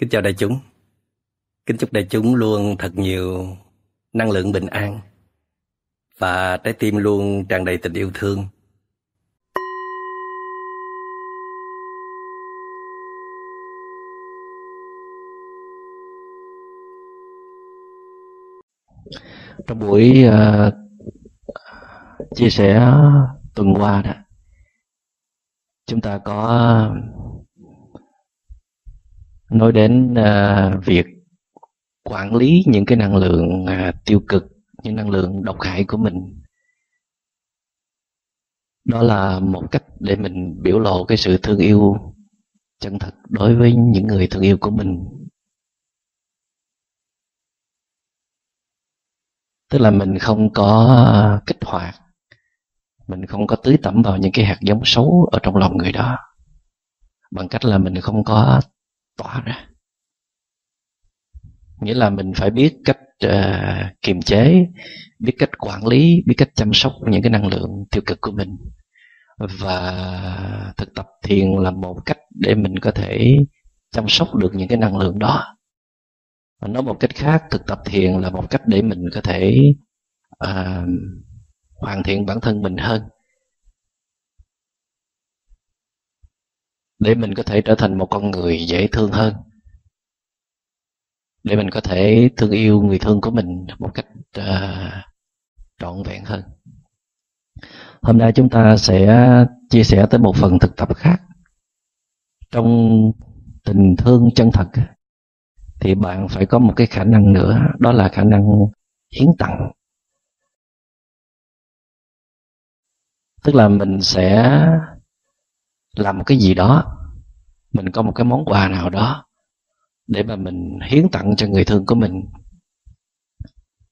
Kính chào đại chúng. Kính chúc đại chúng luôn thật nhiều năng lượng bình an và trái tim luôn tràn đầy tình yêu thương. Trong buổi uh, chia sẻ tuần qua đó chúng ta có nói đến uh, việc quản lý những cái năng lượng uh, tiêu cực những năng lượng độc hại của mình. Đó là một cách để mình biểu lộ cái sự thương yêu chân thật đối với những người thương yêu của mình. Tức là mình không có kích hoạt mình không có tưới tẩm vào những cái hạt giống xấu ở trong lòng người đó. Bằng cách là mình không có tỏa ra. Nghĩa là mình phải biết cách uh, kiềm chế biết cách quản lý biết cách chăm sóc những cái năng lượng tiêu cực của mình. Và thực tập thiền là một cách để mình có thể chăm sóc được những cái năng lượng đó. Và nói một cách khác thực tập thiền là một cách để mình có thể uh, hoàn thiện bản thân mình hơn. Để mình có thể trở thành một con người dễ thương hơn. Để mình có thể thương yêu người thương của mình một cách uh, trọn vẹn hơn. Hôm nay chúng ta sẽ chia sẻ tới một phần thực tập khác. Trong tình thương chân thật thì bạn phải có một cái khả năng nữa đó là khả năng hiến tặng. Tức là mình sẽ làm một cái gì đó. Mình có một cái món quà nào đó để mà mình hiến tặng cho người thương của mình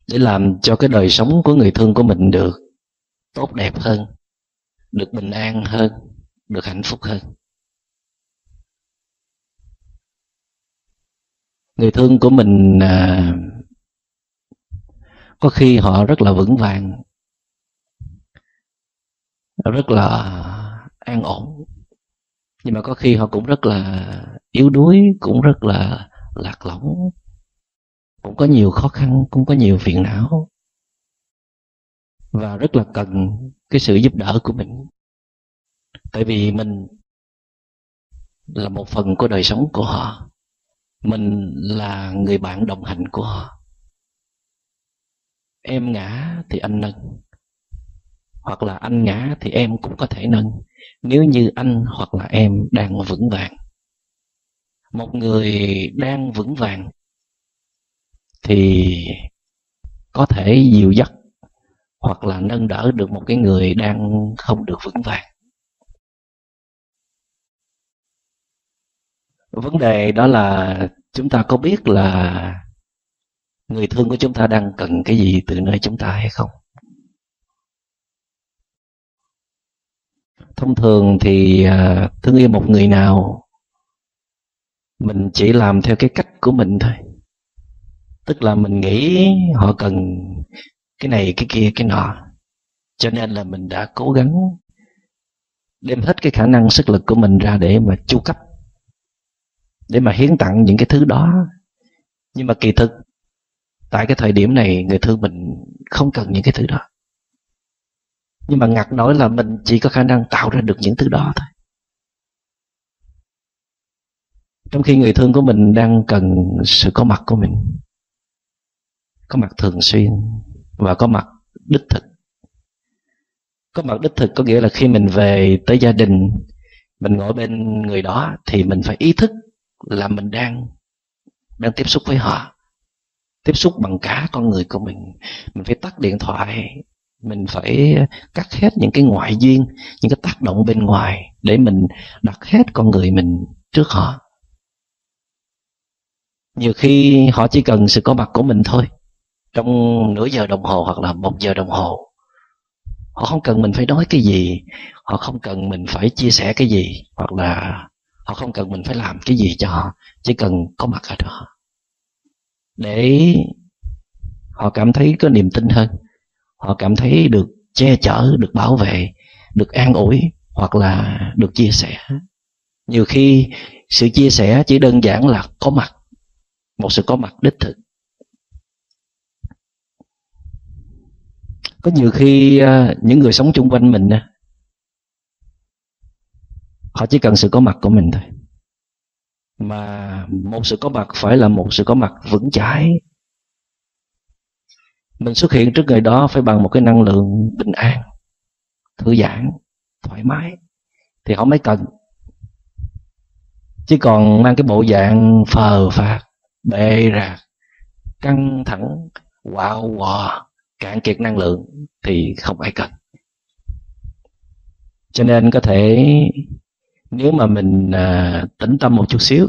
để làm cho cái đời sống của người thương của mình được tốt đẹp hơn được bình an hơn được hạnh phúc hơn. Người thương của mình à, có khi họ rất là vững vàng rất là an ổn nhưng mà có khi họ cũng rất là yếu đuối, cũng rất là lạc lõng, cũng có nhiều khó khăn, cũng có nhiều phiền não. Và rất là cần cái sự giúp đỡ của mình. Tại vì mình là một phần của đời sống của họ. Mình là người bạn đồng hành của họ. Em ngã thì anh nâng hoặc là anh ngã thì em cũng có thể nâng. Nếu như anh hoặc là em đang vững vàng. Một người đang vững vàng thì có thể dìu dắt hoặc là nâng đỡ được một cái người đang không được vững vàng. Vấn đề đó là chúng ta có biết là người thương của chúng ta đang cần cái gì từ nơi chúng ta hay không? Thông thường thì à, thương yêu một người nào, mình chỉ làm theo cái cách của mình thôi. Tức là mình nghĩ họ cần cái này, cái kia, cái nọ. Cho nên là mình đã cố gắng đem hết cái khả năng sức lực của mình ra để mà chu cấp, để mà hiến tặng những cái thứ đó. Nhưng mà kỳ thực, tại cái thời điểm này, người thương mình không cần những cái thứ đó nhưng mà ngặt nói là mình chỉ có khả năng tạo ra được những thứ đó thôi. Trong khi người thương của mình đang cần sự có mặt của mình, có mặt thường xuyên và có mặt đích thực. Có mặt đích thực có nghĩa là khi mình về tới gia đình, mình ngồi bên người đó thì mình phải ý thức là mình đang đang tiếp xúc với họ, tiếp xúc bằng cả con người của mình. Mình phải tắt điện thoại mình phải cắt hết những cái ngoại duyên, những cái tác động bên ngoài để mình đặt hết con người mình trước họ. Nhiều khi họ chỉ cần sự có mặt của mình thôi. Trong nửa giờ đồng hồ hoặc là một giờ đồng hồ, họ không cần mình phải nói cái gì, họ không cần mình phải chia sẻ cái gì, hoặc là họ không cần mình phải làm cái gì cho họ, chỉ cần có mặt ở đó. Để họ cảm thấy có niềm tin hơn họ cảm thấy được che chở, được bảo vệ, được an ủi hoặc là được chia sẻ. Nhiều khi sự chia sẻ chỉ đơn giản là có mặt, một sự có mặt đích thực. Có nhiều khi à, những người sống chung quanh mình họ chỉ cần sự có mặt của mình thôi. Mà một sự có mặt phải là một sự có mặt vững chãi mình xuất hiện trước người đó phải bằng một cái năng lượng bình an thư giãn thoải mái. Thì họ mới cần. Chứ còn mang cái bộ dạng phờ phạt bệ rạc căng thẳng quạo quọ cạn kiệt năng lượng thì không ai cần. Cho nên có thể nếu mà mình à, tĩnh tâm một chút xíu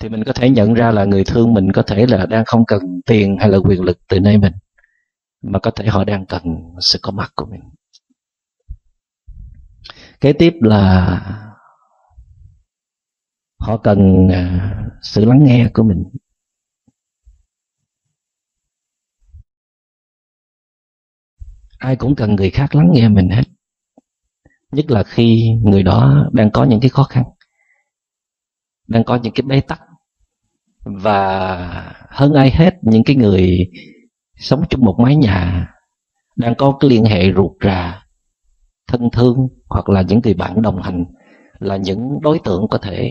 thì mình có thể nhận ra là người thương mình có thể là đang không cần tiền hay là quyền lực từ nơi mình, mà có thể họ đang cần sự có mặt của mình. Kế tiếp là họ cần à, sự lắng nghe của mình. Ai cũng cần người khác lắng nghe mình hết, nhất là khi người đó đang có những cái khó khăn đang có những cái bế tắc. Và hơn ai hết những cái người sống chung một mái nhà đang có cái liên hệ ruột rà thân thương hoặc là những người bạn đồng hành là những đối tượng có thể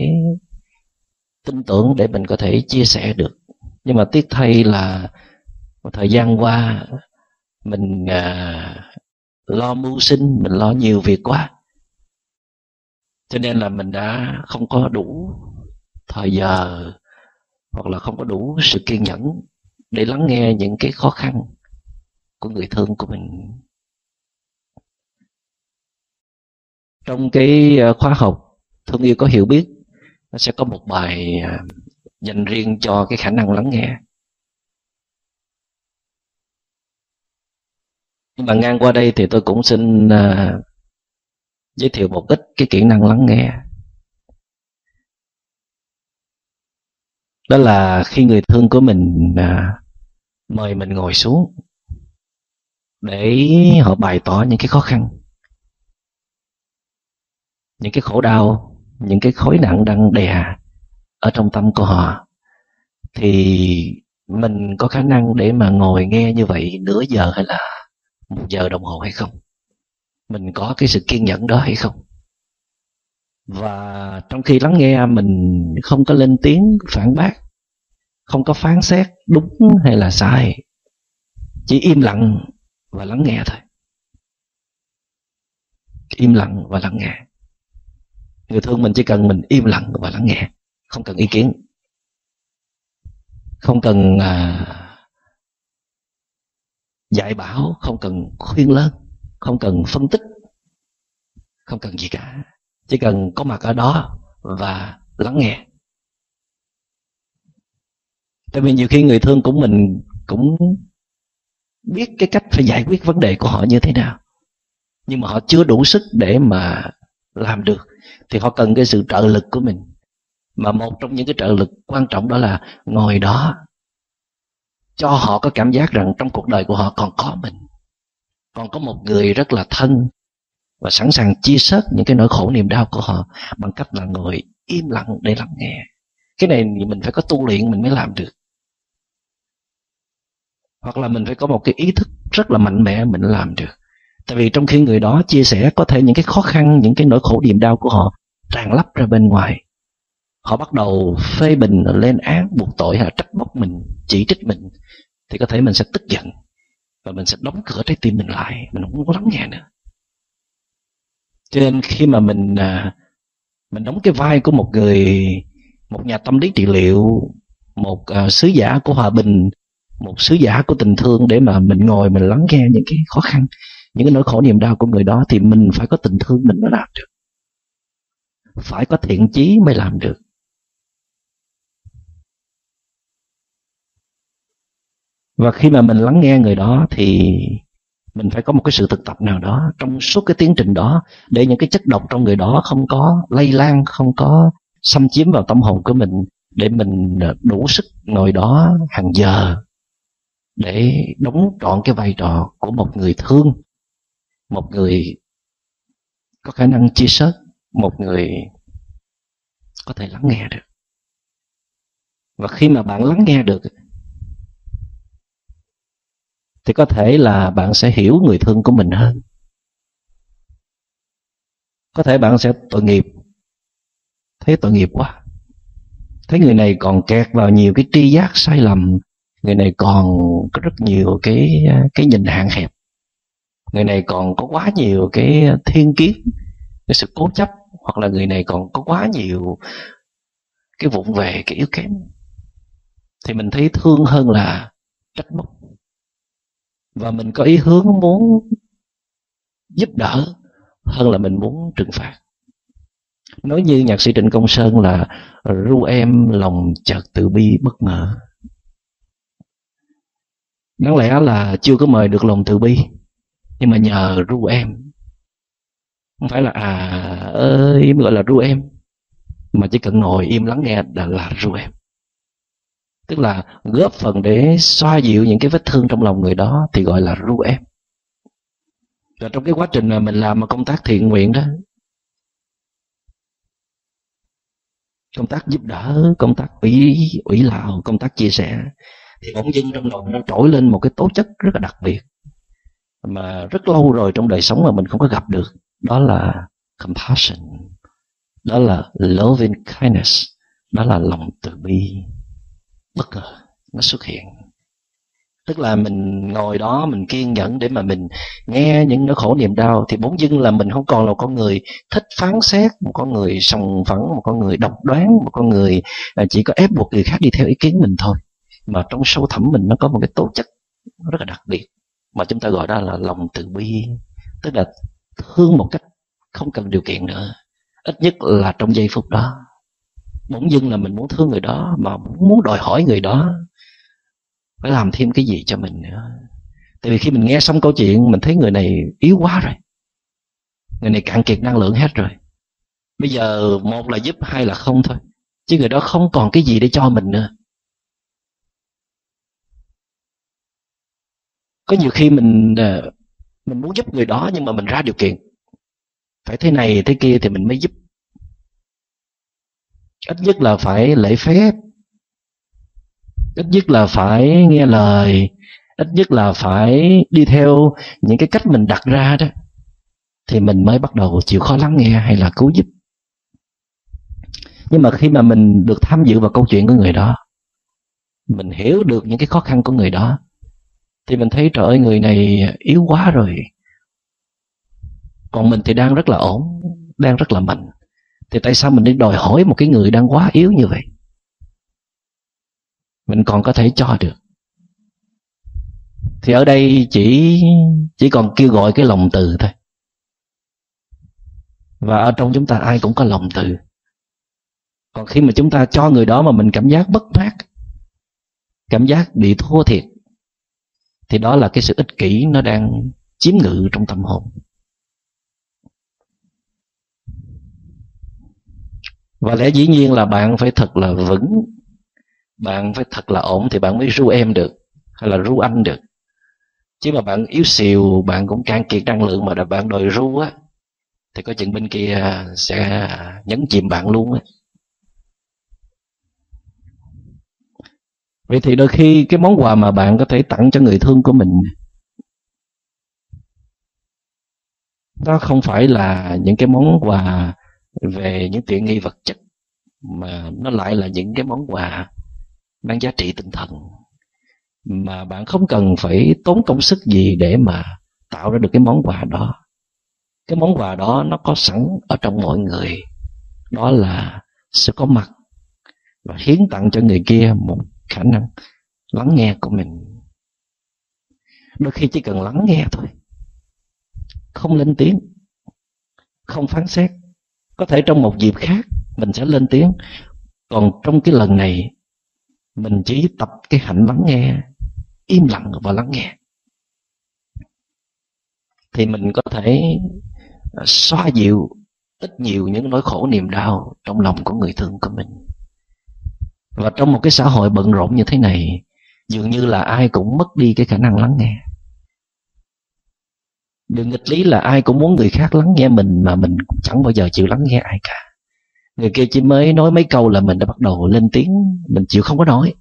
tin tưởng để mình có thể chia sẻ được. Nhưng mà tiếc thay là một thời gian qua mình à, lo mưu sinh mình lo nhiều việc quá. Cho nên là mình đã không có đủ thời giờ hoặc là không có đủ sự kiên nhẫn để lắng nghe những cái khó khăn của người thương của mình. Trong cái ờ, khóa học thương yêu có hiểu biết nó sẽ có một bài ờ, dành riêng cho cái khả năng lắng nghe. Nhưng mà ngang qua đây thì tôi cũng xin uh, giới thiệu một ít cái kỹ năng lắng nghe. Đó là khi người thương của mình à, mời mình ngồi xuống để họ bày tỏ những cái khó khăn những cái khổ đau những cái khối nặng đang đè ở trong tâm của họ. Thì mình có khả năng để mà ngồi nghe như vậy nửa giờ hay là một giờ đồng hồ hay không? Mình có cái sự kiên nhẫn đó hay không? Và trong khi lắng nghe mình không có lên tiếng phản bác không có phán xét đúng hay là sai chỉ im lặng và lắng nghe thôi. Im lặng và lắng nghe. Người thương mình chỉ cần mình im lặng và lắng nghe không cần ý kiến. Không cần à, dạy bảo không cần khuyên lớn không cần phân tích không cần gì cả chỉ cần có mặt ở đó và lắng nghe. Tại vì nhiều khi người thương của mình cũng biết cái cách phải giải quyết vấn đề của họ như thế nào. Nhưng mà họ chưa đủ sức để mà làm được. Thì họ cần cái sự trợ lực của mình. Mà một trong những cái trợ lực quan trọng đó là ngồi đó cho họ có cảm giác rằng trong cuộc đời của họ còn có mình. Còn có một người rất là thân và sẵn sàng chia sớt những cái nỗi khổ niềm đau của họ bằng cách là ngồi im lặng để lắng nghe. Cái này mình phải có tu luyện mình mới làm được. Hoặc là mình phải có một cái ý thức rất là mạnh mẽ mình làm được. Tại vì trong khi người đó chia sẻ có thể những cái khó khăn, những cái nỗi khổ niềm đau của họ tràn lấp ra bên ngoài. Họ bắt đầu phê bình, lên án, buộc tội hay trách móc mình, chỉ trích mình, thì có thể mình sẽ tức giận và mình sẽ đóng cửa trái tim mình lại, mình không có lắng nghe nữa cho nên khi mà mình à, mình đóng cái vai của một người một nhà tâm lý trị liệu một uh, sứ giả của hòa bình một sứ giả của tình thương để mà mình ngồi mình lắng nghe những cái khó khăn những cái nỗi khổ niềm đau của người đó thì mình phải có tình thương mình mới làm được. Phải có thiện chí mới làm được. Và khi mà mình lắng nghe người đó thì mình phải có một cái sự thực tập nào đó trong suốt cái tiến trình đó, để những cái chất độc trong người đó không có lây lan, không có xâm chiếm vào tâm hồn của mình, để mình đủ sức ngồi đó hàng giờ để đóng trọn cái vai trò của một người thương, một người có khả năng chia sớt, một người có thể lắng nghe được. Và khi mà bạn lắng nghe được thì có thể là bạn sẽ hiểu người thân của mình hơn. Có thể bạn sẽ tội nghiệp. Thấy tội nghiệp quá. Thấy người này còn kẹt vào nhiều cái tri giác sai lầm. Người này còn có rất nhiều cái cái nhìn hạn hẹp. Người này còn có quá nhiều cái thiên kiến, cái sự cố chấp, hoặc là người này còn có quá nhiều cái vụng về, cái yếu kém. Thì mình thấy thương hơn là trách móc và mình có ý hướng muốn giúp đỡ hơn là mình muốn trừng phạt. Nói như nhạc sĩ trịnh công sơn là ru em lòng chợt từ bi bất ngờ. Đáng lẽ là chưa có mời được lòng từ bi, nhưng mà nhờ ru em. Không phải là à ơi gọi là ru em, mà chỉ cần ngồi im lắng nghe là là ru em tức là góp phần để xoa dịu những cái vết thương trong lòng người đó, thì gọi là ru em. Và trong cái quá trình mà mình làm mà công tác thiện nguyện đó, công tác giúp đỡ, công tác ủy ủy lạo công tác chia sẻ, thì bỗng dưng trong lòng nó trỗi lên một cái tố chất rất là đặc biệt mà rất lâu rồi trong đời sống mà mình không có gặp được. Đó là compassion, đó là loving kindness, đó là lòng từ bi bất ngờ nó xuất hiện. Tức là mình ngồi đó mình kiên nhẫn để mà mình nghe những nỗi khổ niềm đau, thì bỗng dưng là mình không còn là một con người thích phán xét, một con người sòng phẳng, một con người độc đoán, một con người à, chỉ có ép buộc người khác đi theo ý kiến mình thôi. Mà trong sâu thẳm mình nó có một cái tố chất rất là đặc biệt, mà chúng ta gọi đó là lòng từ bi. Tức là thương một cách không cần điều kiện nữa. Ít nhất là trong giây phút đó bỗng dưng là mình muốn thương người đó, mà muốn đòi hỏi người đó. Phải làm thêm cái gì cho mình nữa. Tại vì khi mình nghe xong câu chuyện, mình thấy người này yếu quá rồi. Người này cạn kiệt năng lượng hết rồi. Bây giờ một là giúp, hai là không thôi. Chứ người đó không còn cái gì để cho mình nữa. Có nhiều khi mình ờ, mình muốn giúp người đó nhưng mà mình ra điều kiện. Phải thế này, thế kia thì mình mới giúp ít nhất là phải lễ phép. Ít nhất là phải nghe lời. Ít nhất là phải đi theo những cái cách mình đặt ra đó. Thì mình mới bắt đầu chịu khó lắng nghe hay là cứu giúp. Nhưng mà khi mà mình được tham dự vào câu chuyện của người đó, mình hiểu được những cái khó khăn của người đó, thì mình thấy trời ơi, người này yếu quá rồi. Còn mình thì đang rất là ổn, đang rất là mạnh thì tại sao mình đi đòi hỏi một cái người đang quá yếu như vậy? Mình còn có thể cho được. Thì ở đây chỉ chỉ còn kêu gọi cái lòng từ thôi. Và ở trong chúng ta ai cũng có lòng từ. Còn khi mà chúng ta cho người đó mà mình cảm giác bất mát, cảm giác bị thua thiệt, thì đó là cái sự ích kỷ nó đang chiếm ngự trong tâm hồn. Và lẽ dĩ nhiên là bạn phải thật là vững. Bạn phải thật là ổn thì bạn mới ru em được, hay là ru anh được. Chứ mà bạn yếu xìu, bạn cũng cạn kiệt năng lượng mà bạn đòi ru á, thì có chừng bên kia sẽ nhấn chìm bạn luôn á. Vậy thì đôi khi cái món quà mà bạn có thể tặng cho người thương của mình nó không phải là những cái món quà về những tiện nghi vật chất, mà nó lại là những cái món quà mang giá trị tinh thần, mà bạn không cần phải tốn công sức gì để mà tạo ra được cái món quà đó. Cái món quà đó nó có sẵn ở trong mọi người. Đó là sự có mặt và hiến tặng cho người kia một khả năng lắng nghe của mình. Đôi khi chỉ cần lắng nghe thôi, không lên tiếng, không phán xét có thể trong một dịp khác, mình sẽ lên tiếng. Còn trong cái lần này, mình chỉ tập cái hạnh lắng nghe, im lặng và lắng nghe. Thì mình có thể à, xoa dịu ít nhiều những nỗi khổ niềm đau trong lòng của người thương của mình. Và trong một cái xã hội bận rộn như thế này, dường như là ai cũng mất đi cái khả năng lắng nghe điều nghịch lý là ai cũng muốn người khác lắng nghe mình mà mình cũng chẳng bao giờ chịu lắng nghe ai cả. Người kia chỉ mới nói mấy câu là mình đã bắt đầu lên tiếng, mình chịu không có nói.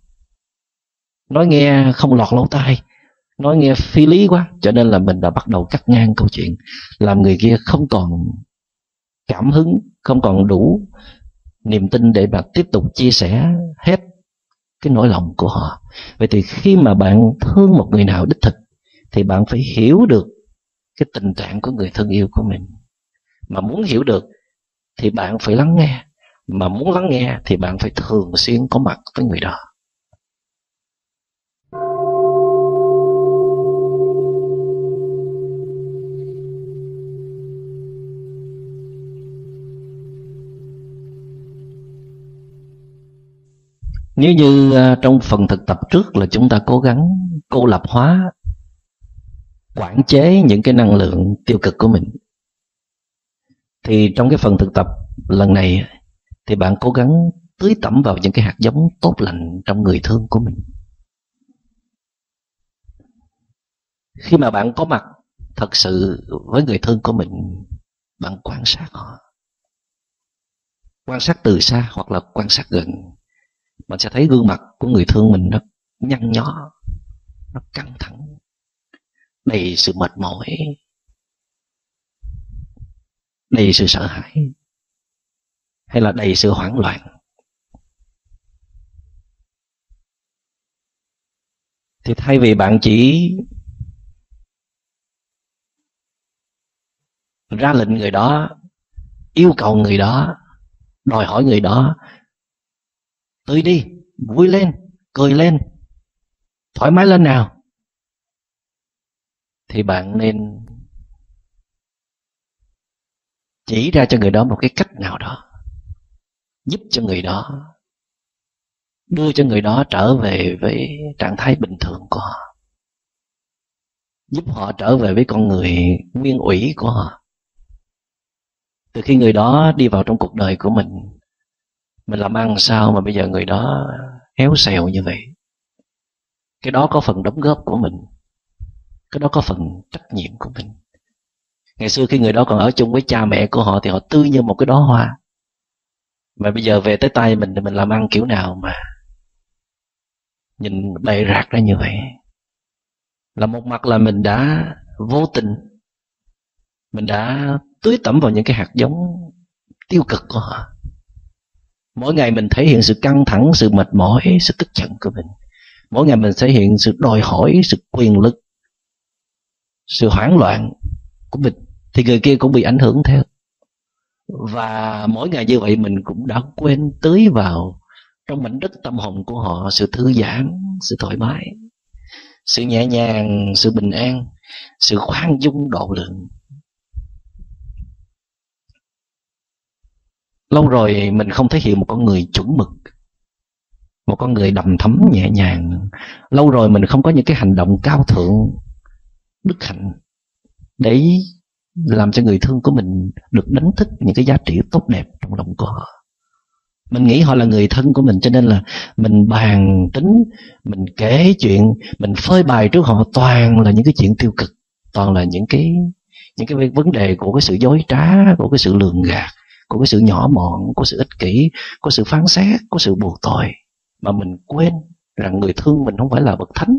Nói nghe không lọt lỗ tai, nói nghe phi lý quá, cho nên là mình đã bắt đầu cắt ngang câu chuyện, làm người kia không còn cảm hứng, không còn đủ niềm tin để mà tiếp tục chia sẻ hết cái nỗi lòng của họ. Vậy thì khi mà bạn thương một người nào đích thực, thì bạn phải hiểu được cái tình trạng của người thân yêu của mình. Mà muốn hiểu được thì bạn phải lắng nghe. Mà muốn lắng nghe thì bạn phải thường xuyên có mặt với người đó. Nếu như à, trong phần thực tập trước là chúng ta cố gắng, cô lập hóa quản chế những cái năng lượng tiêu cực của mình. Thì trong cái phần thực tập lần này thì bạn cố gắng tưới tẩm vào những cái hạt giống tốt lành trong người thương của mình. Khi mà bạn có mặt thật sự với người thương của mình, bạn quan sát họ. Quan sát từ xa hoặc là quan sát gần, bạn sẽ thấy gương mặt của người thương mình nó nhăn nhó, nó căng thẳng đầy sự mệt mỏi. Đầy sự sợ hãi. Hay là đầy sự hoảng loạn. Thì thay vì bạn chỉ ra lệnh người đó, yêu cầu người đó, đòi hỏi người đó tươi đi, vui lên, cười lên, thoải mái lên nào thì bạn nên chỉ ra cho người đó một cái cách nào đó, giúp cho người đó, đưa cho người đó trở về với trạng thái bình thường của họ, giúp họ trở về với con người nguyên ủy của họ. Từ khi người đó đi vào trong cuộc đời của mình mình làm ăn sao mà bây giờ người đó héo xèo như vậy? Cái đó có phần đóng góp của mình cái đó có phần trách nhiệm của mình. Ngày xưa khi người đó còn ở chung với cha mẹ của họ thì họ tươi như một cái đóa hoa. Mà bây giờ về tới tay mình thì mình làm ăn kiểu nào mà nhìn bày rạc ra như vậy? Là một mặt là mình đã vô tình, mình đã tưới tẩm vào những cái hạt giống tiêu cực của họ. Mỗi ngày mình thể hiện sự căng thẳng, sự mệt mỏi sự tức giận của mình. Mỗi ngày mình thể hiện sự đòi hỏi, sự quyền lực sự hoảng loạn của mình, thì người kia cũng bị ảnh hưởng theo. Và mỗi ngày như vậy mình cũng đã quên tưới vào trong mảnh đất tâm hồn của họ sự thư giãn, sự thoải mái, sự nhẹ nhàng, sự bình an, sự khoan dung độ lượng. Lâu rồi mình không thể hiện một con người chuẩn mực, một con người đầm thấm nhẹ nhàng. Lâu rồi mình không có những cái hành động cao thượng đức hạnh, để làm cho người thương của mình được đánh thức những cái giá trị tốt đẹp trong lòng của họ. Mình nghĩ họ là người thân của mình, cho nên là mình bàn tính, mình kể chuyện, mình phơi bày trước họ toàn là những cái chuyện tiêu cực, toàn là những cái những cái vấn đề của cái sự dối trá, của cái sự lường gạt, của cái sự nhỏ mọn, của sự ích kỷ, của sự phán xét, của sự buộc tội. Mà mình quên rằng người thương mình không phải là bậc thánh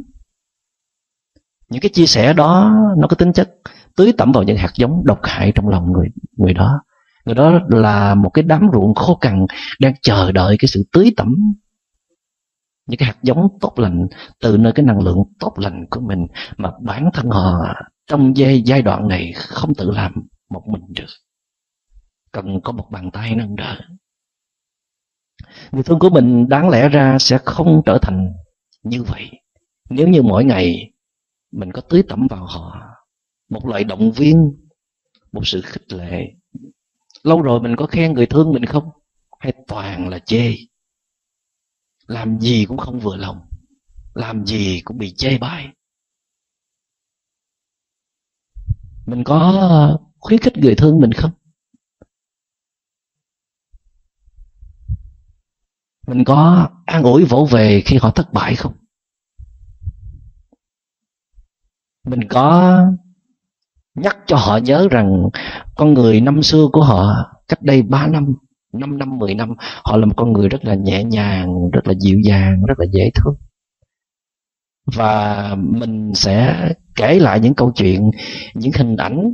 những cái chia sẻ đó nó có tính chất tưới tẩm vào những hạt giống độc hại trong lòng người người đó. Người đó là một cái đám ruộng khô cằn đang chờ đợi cái sự tưới tẩm. Những cái hạt giống tốt lành từ nơi cái năng lượng tốt lành của mình mà bản thân họ trong giai, giai đoạn này không tự làm một mình được. Cần có một bàn tay nâng đỡ. Người thương của mình đáng lẽ ra sẽ không trở thành như vậy. Nếu như mỗi ngày mình có tưới tẩm vào họ. Một loại động viên, một sự khích lệ. Lâu rồi mình có khen người thương mình không? Hay toàn là chê? Làm gì cũng không vừa lòng. Làm gì cũng bị chê bai. Mình có khuyến khích người thương mình không? Mình có an ủi vỗ về khi họ thất bại không? Mình có nhắc cho họ nhớ rằng con người năm xưa của họ cách đây ba năm 5 năm 10 năm, họ là một con người rất là nhẹ nhàng, rất là dịu dàng, rất là dễ thương. Và mình sẽ kể lại những câu chuyện, những hình ảnh,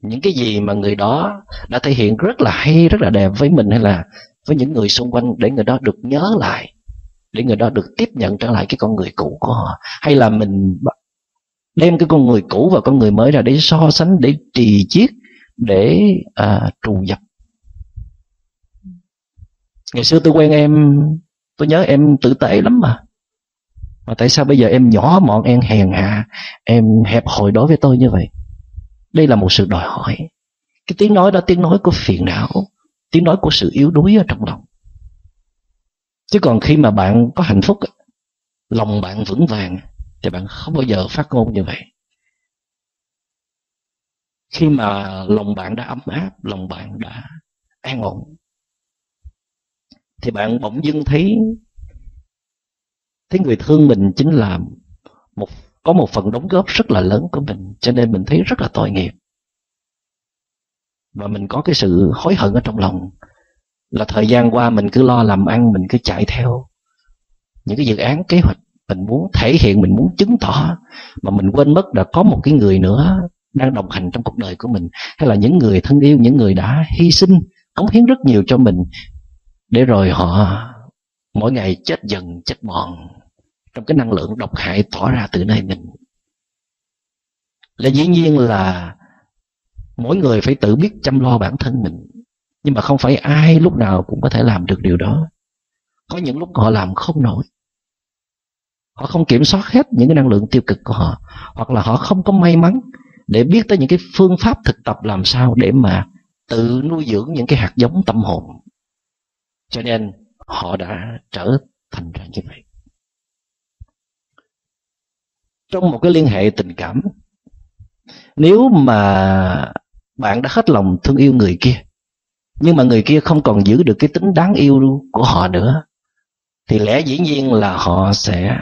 những cái gì mà người đó đã thể hiện rất là hay, rất là đẹp với mình hay là với những người xung quanh để người đó được nhớ lại, để người đó được tiếp nhận trở lại cái con người cũ của họ. Hay là mình đem cái con người cũ và con người mới ra để so sánh để trì chiết để à, trù dập. Ngày xưa tôi quen em tôi nhớ em tử tế lắm mà. Mà tại sao bây giờ em nhỏ mọn em hèn hạ em hẹp hòi đối với tôi như vậy? Đây là một sự đòi hỏi. Cái tiếng nói đó tiếng nói của phiền não tiếng nói của sự yếu đuối ở trong lòng. Chứ còn khi mà bạn có hạnh phúc lòng bạn vững vàng thì bạn không bao giờ phát ngôn như vậy. Khi mà lòng bạn đã ấm áp, lòng bạn đã an ổn, thì bạn bỗng dưng thấy thấy người thương mình chính là một, có một phần đóng góp rất là lớn của mình, cho nên mình thấy rất là tội nghiệp. Và mình có cái sự hối hận ở trong lòng là thời gian qua mình cứ lo làm ăn, mình cứ chạy theo những cái dự án, kế hoạch mình muốn thể hiện, mình muốn chứng tỏ mà mình quên mất là có một cái người nữa đang đồng hành trong cuộc đời của mình. Hay là những người thân yêu, những người đã hy sinh, cống hiến rất nhiều cho mình, để rồi họ mỗi ngày chết dần, chết mòn trong cái năng lượng độc hại tỏa ra từ nơi mình. Là dĩ nhiên là mỗi người phải tự biết chăm lo bản thân mình, nhưng mà không phải ai lúc nào cũng có thể làm được điều đó. Có những lúc họ làm không nổi họ không kiểm soát hết những cái năng lượng tiêu cực của họ, hoặc là họ không có may mắn để biết tới những cái phương pháp thực tập làm sao để mà tự nuôi dưỡng những cái hạt giống tâm hồn. Cho nên, họ đã trở thành ra như vậy. Trong một cái liên hệ tình cảm, nếu mà bạn đã hết lòng thương yêu người kia, nhưng mà người kia không còn giữ được cái tính đáng yêu của họ nữa thì lẽ dĩ nhiên là họ sẽ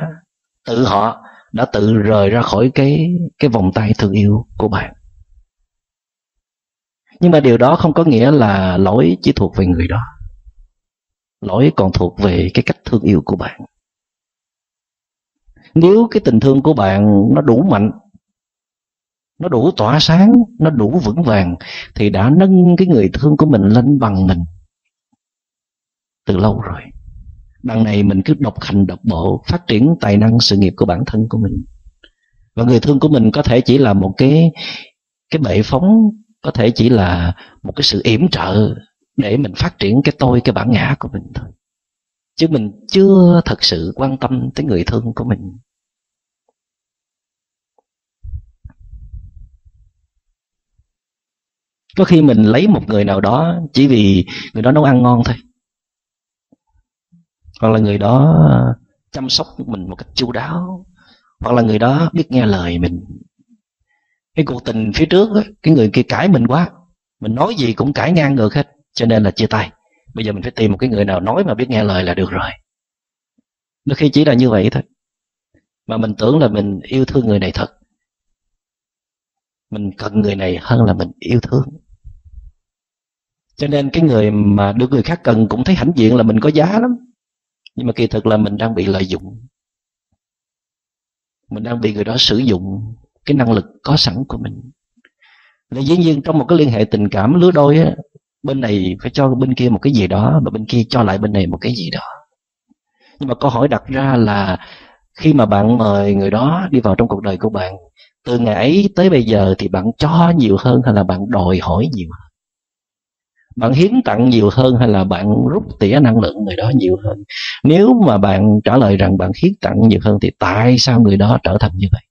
tự họ đã tự rời ra khỏi cái cái vòng tay thương yêu của bạn. Nhưng mà điều đó không có nghĩa là lỗi chỉ thuộc về người đó. Lỗi còn thuộc về cái cách thương yêu của bạn. Nếu cái tình thương của bạn nó đủ mạnh, nó đủ tỏa sáng, nó đủ vững vàng, thì đã nâng cái người thương của mình lên bằng mình từ lâu rồi đằng này mình cứ độc hành, độc bộ, phát triển tài năng, sự nghiệp của bản thân của mình. Và người thương của mình có thể chỉ là một cái cái bệ phóng, có thể chỉ là một cái sự yểm trợ để mình phát triển cái tôi, cái bản ngã của mình thôi. Chứ mình chưa thật sự quan tâm tới người thương của mình. Có khi mình lấy một người nào đó chỉ vì người đó nấu ăn ngon thôi hoặc là người đó chăm sóc mình một cách chu đáo. Hoặc là người đó biết nghe lời mình. Cái cuộc tình phía trước đó, cái người kia cãi mình quá. Mình nói gì cũng cãi ngang ngược hết cho nên là chia tay. Bây giờ mình phải tìm một cái người nào nói mà biết nghe lời là được rồi. Đôi khi chỉ là như vậy thôi. Mà mình tưởng là mình yêu thương người này thật. Mình cần người này hơn là mình yêu thương. Cho nên cái người mà được người khác cần cũng thấy hãnh diện là mình có giá lắm nhưng mà kỳ thực là mình đang bị lợi dụng. Mình đang bị người đó sử dụng cái năng lực có sẵn của mình. Là dĩ nhiên trong một cái liên hệ tình cảm lứa đôi á, bên này phải cho bên kia một cái gì đó và bên kia cho lại bên này một cái gì đó. Nhưng mà câu hỏi đặt ra là khi mà bạn mời người đó đi vào trong cuộc đời của bạn, từ ngày ấy tới bây giờ thì bạn cho nhiều hơn hay là bạn đòi hỏi nhiều hơn? Bạn hiến tặng nhiều hơn hay là bạn rút tỉa năng lượng người đó nhiều hơn? Nếu mà bạn trả lời rằng bạn hiến tặng nhiều hơn thì tại sao người đó trở thành như vậy?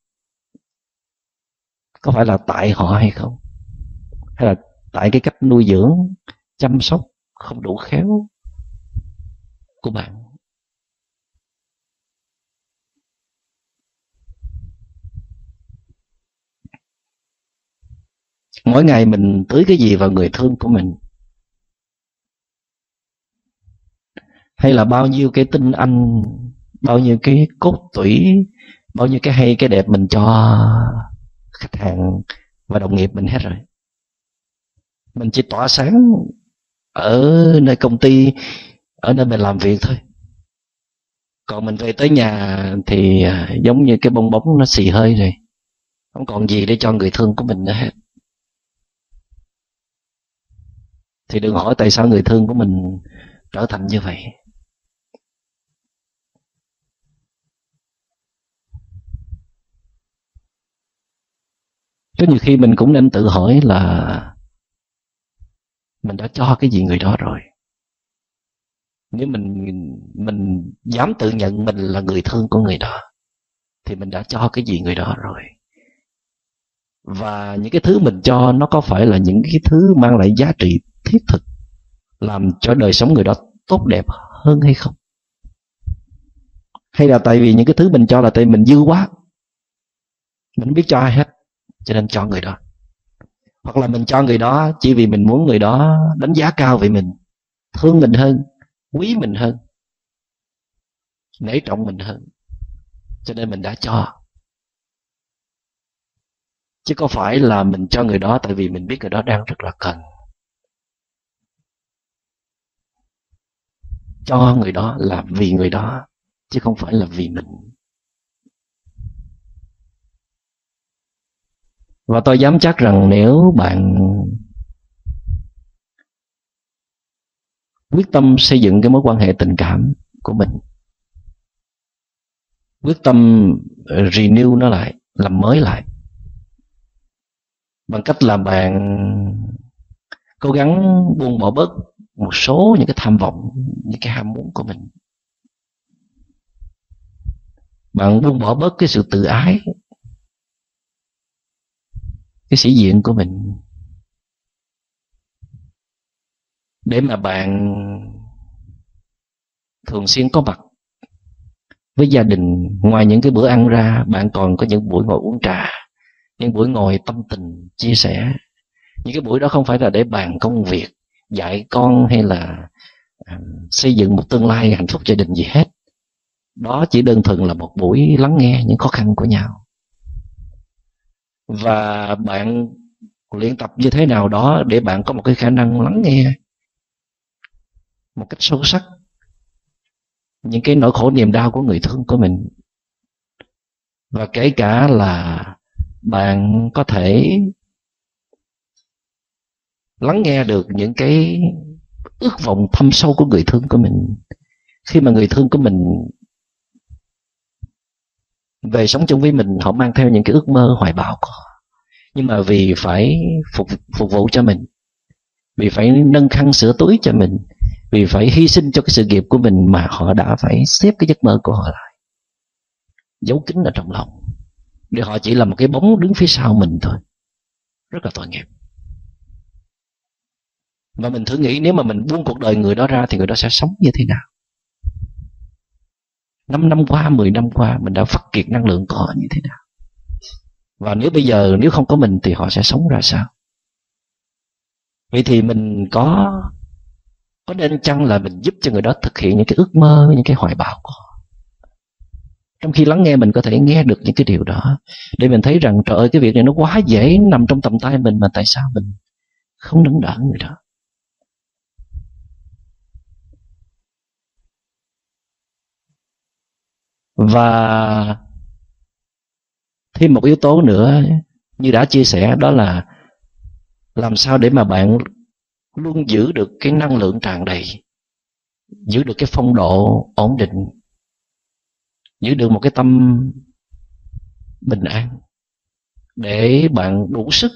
Có phải là tại họ hay không? Hay là tại cái cách nuôi dưỡng, chăm sóc không đủ khéo của bạn? Mỗi ngày mình tưới cái gì vào người thương của mình? Hay là bao nhiêu cái tinh anh, bao nhiêu cái cốt tủy, bao nhiêu cái hay, cái đẹp mình cho khách hàng và đồng nghiệp mình hết rồi. Mình chỉ tỏa sáng ở nơi công ty, ở nơi mình làm việc thôi. Còn mình về tới nhà thì à, giống như cái bong bóng nó xì hơi rồi. Không còn gì để cho người thương của mình nữa hết. Thì đừng hỏi tại sao người thương của mình trở thành như vậy. Có nhiều khi mình cũng nên tự hỏi là mình đã cho cái gì người đó rồi. Nếu mình mình dám tự nhận mình là người thương của người đó, thì mình đã cho cái gì người đó rồi. Và những cái thứ mình cho nó có phải là những cái thứ mang lại giá trị thiết thực, làm cho đời sống người đó tốt đẹp hơn hay không? Hay là tại vì những cái thứ mình cho là tại mình dư quá, mình không biết cho ai hết cho nên cho người đó. Hoặc là mình cho người đó chỉ vì mình muốn người đó đánh giá cao về mình, thương mình hơn, quý mình hơn, nể trọng mình hơn. Cho nên mình đã cho. Chứ có phải là mình cho người đó tại vì mình biết người đó đang rất là cần. Cho người đó là vì người đó, chứ không phải là vì mình. Và tôi dám chắc rằng nếu bạn quyết tâm xây dựng cái mối quan hệ tình cảm của mình, quyết tâm renew nó lại, làm mới lại, bằng cách là bạn cố gắng buông bỏ bớt một số những cái tham vọng, những cái ham muốn của mình. Bạn buông bỏ bớt cái sự tự ái cái sĩ diện của mình. Để mà bạn thường xuyên có mặt với gia đình, ngoài những cái bữa ăn ra, bạn còn có những buổi ngồi uống trà, những buổi ngồi tâm tình, chia sẻ. Những cái buổi đó không phải là để bàn công việc, dạy con hay là à, xây dựng một tương lai hạnh phúc gia đình gì hết. Đó chỉ đơn thuần là một buổi lắng nghe những khó khăn của nhau và bạn luyện tập như thế nào đó để bạn có một cái khả năng lắng nghe một cách sâu sắc những cái nỗi khổ niềm đau của người thương của mình. Và kể cả là bạn có thể lắng nghe được những cái ước vọng thâm sâu của người thương của mình. Khi mà người thương của mình về sống chung với mình, họ mang theo những cái ước mơ hoài bão của họ. Nhưng mà vì phải phục phục vụ cho mình, vì phải nâng khăn sửa túi cho mình, vì phải hy sinh cho cái sự nghiệp của mình mà họ đã phải xếp cái giấc mơ của họ lại, giấu kín ở trong lòng. Để họ chỉ là một cái bóng đứng phía sau mình thôi. Rất là tội nghiệp. Và mình thử nghĩ, nếu mà mình buông cuộc đời người đó ra thì người đó sẽ sống như thế nào? Năm năm qua, 10 năm qua mình đã phát kiệt năng lượng của họ như thế nào? Và nếu bây giờ nếu không có mình thì họ sẽ sống ra sao? Vậy thì mình có có nên chăng là mình giúp cho người đó thực hiện những cái ước mơ những cái hoài bão của họ? Trong khi lắng nghe mình có thể nghe được những cái điều đó để mình thấy rằng trời ơi cái việc này nó quá dễ nằm trong tầm tay mình mà tại sao mình không nâng đỡ người đó? Và thêm một yếu tố nữa như đã chia sẻ, đó là làm sao để mà bạn luôn giữ được cái năng lượng tràn đầy, giữ được cái phong độ ổn định, giữ được một cái tâm bình an để bạn đủ sức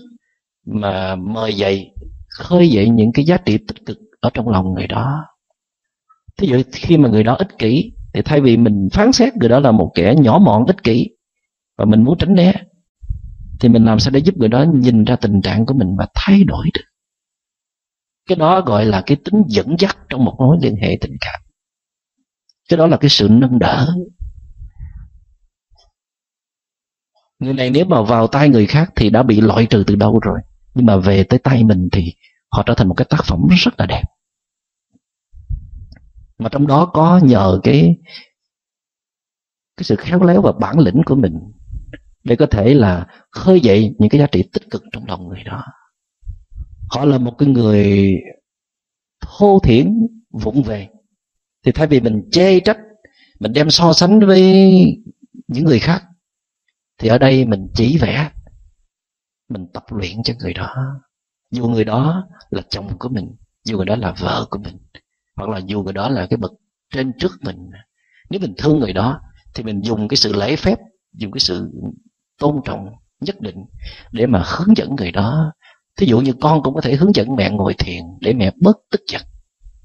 mà mời dậy, khơi dậy những cái giá trị tích cực ở trong lòng người đó. Thí dụ khi mà người đó ích kỷ thì thay vì mình phán xét người đó là một kẻ nhỏ mọn, ích kỷ, và mình muốn tránh né, thì mình làm sao để giúp người đó nhìn ra tình trạng của mình và thay đổi được. Cái đó gọi là cái tính dẫn dắt trong một mối liên hệ tình cảm. Cái đó là cái sự nâng đỡ. Người này nếu mà vào tay người khác thì đã bị loại trừ từ đâu rồi? Nhưng mà về tới tay mình thì họ trở thành một cái tác phẩm rất là đẹp mà trong đó có nhờ cái cái sự khéo léo và bản lĩnh của mình để có thể là khơi dậy những cái giá trị tích cực trong lòng người đó. Họ là một cái người thô thiển, vụng về. Thì thay vì mình chê trách, mình đem so sánh với những người khác, thì ở đây mình chỉ vẽ, mình tập luyện cho người đó. Dù người đó là chồng của mình, dù người đó là vợ của mình hoặc là dù người đó là cái bậc trên trước mình, nếu mình thương người đó, thì mình dùng cái sự lễ phép, dùng cái sự tôn trọng, nhất định để mà hướng dẫn người đó. Thí dụ như con cũng có thể hướng dẫn mẹ ngồi thiền để mẹ bớt tức giận,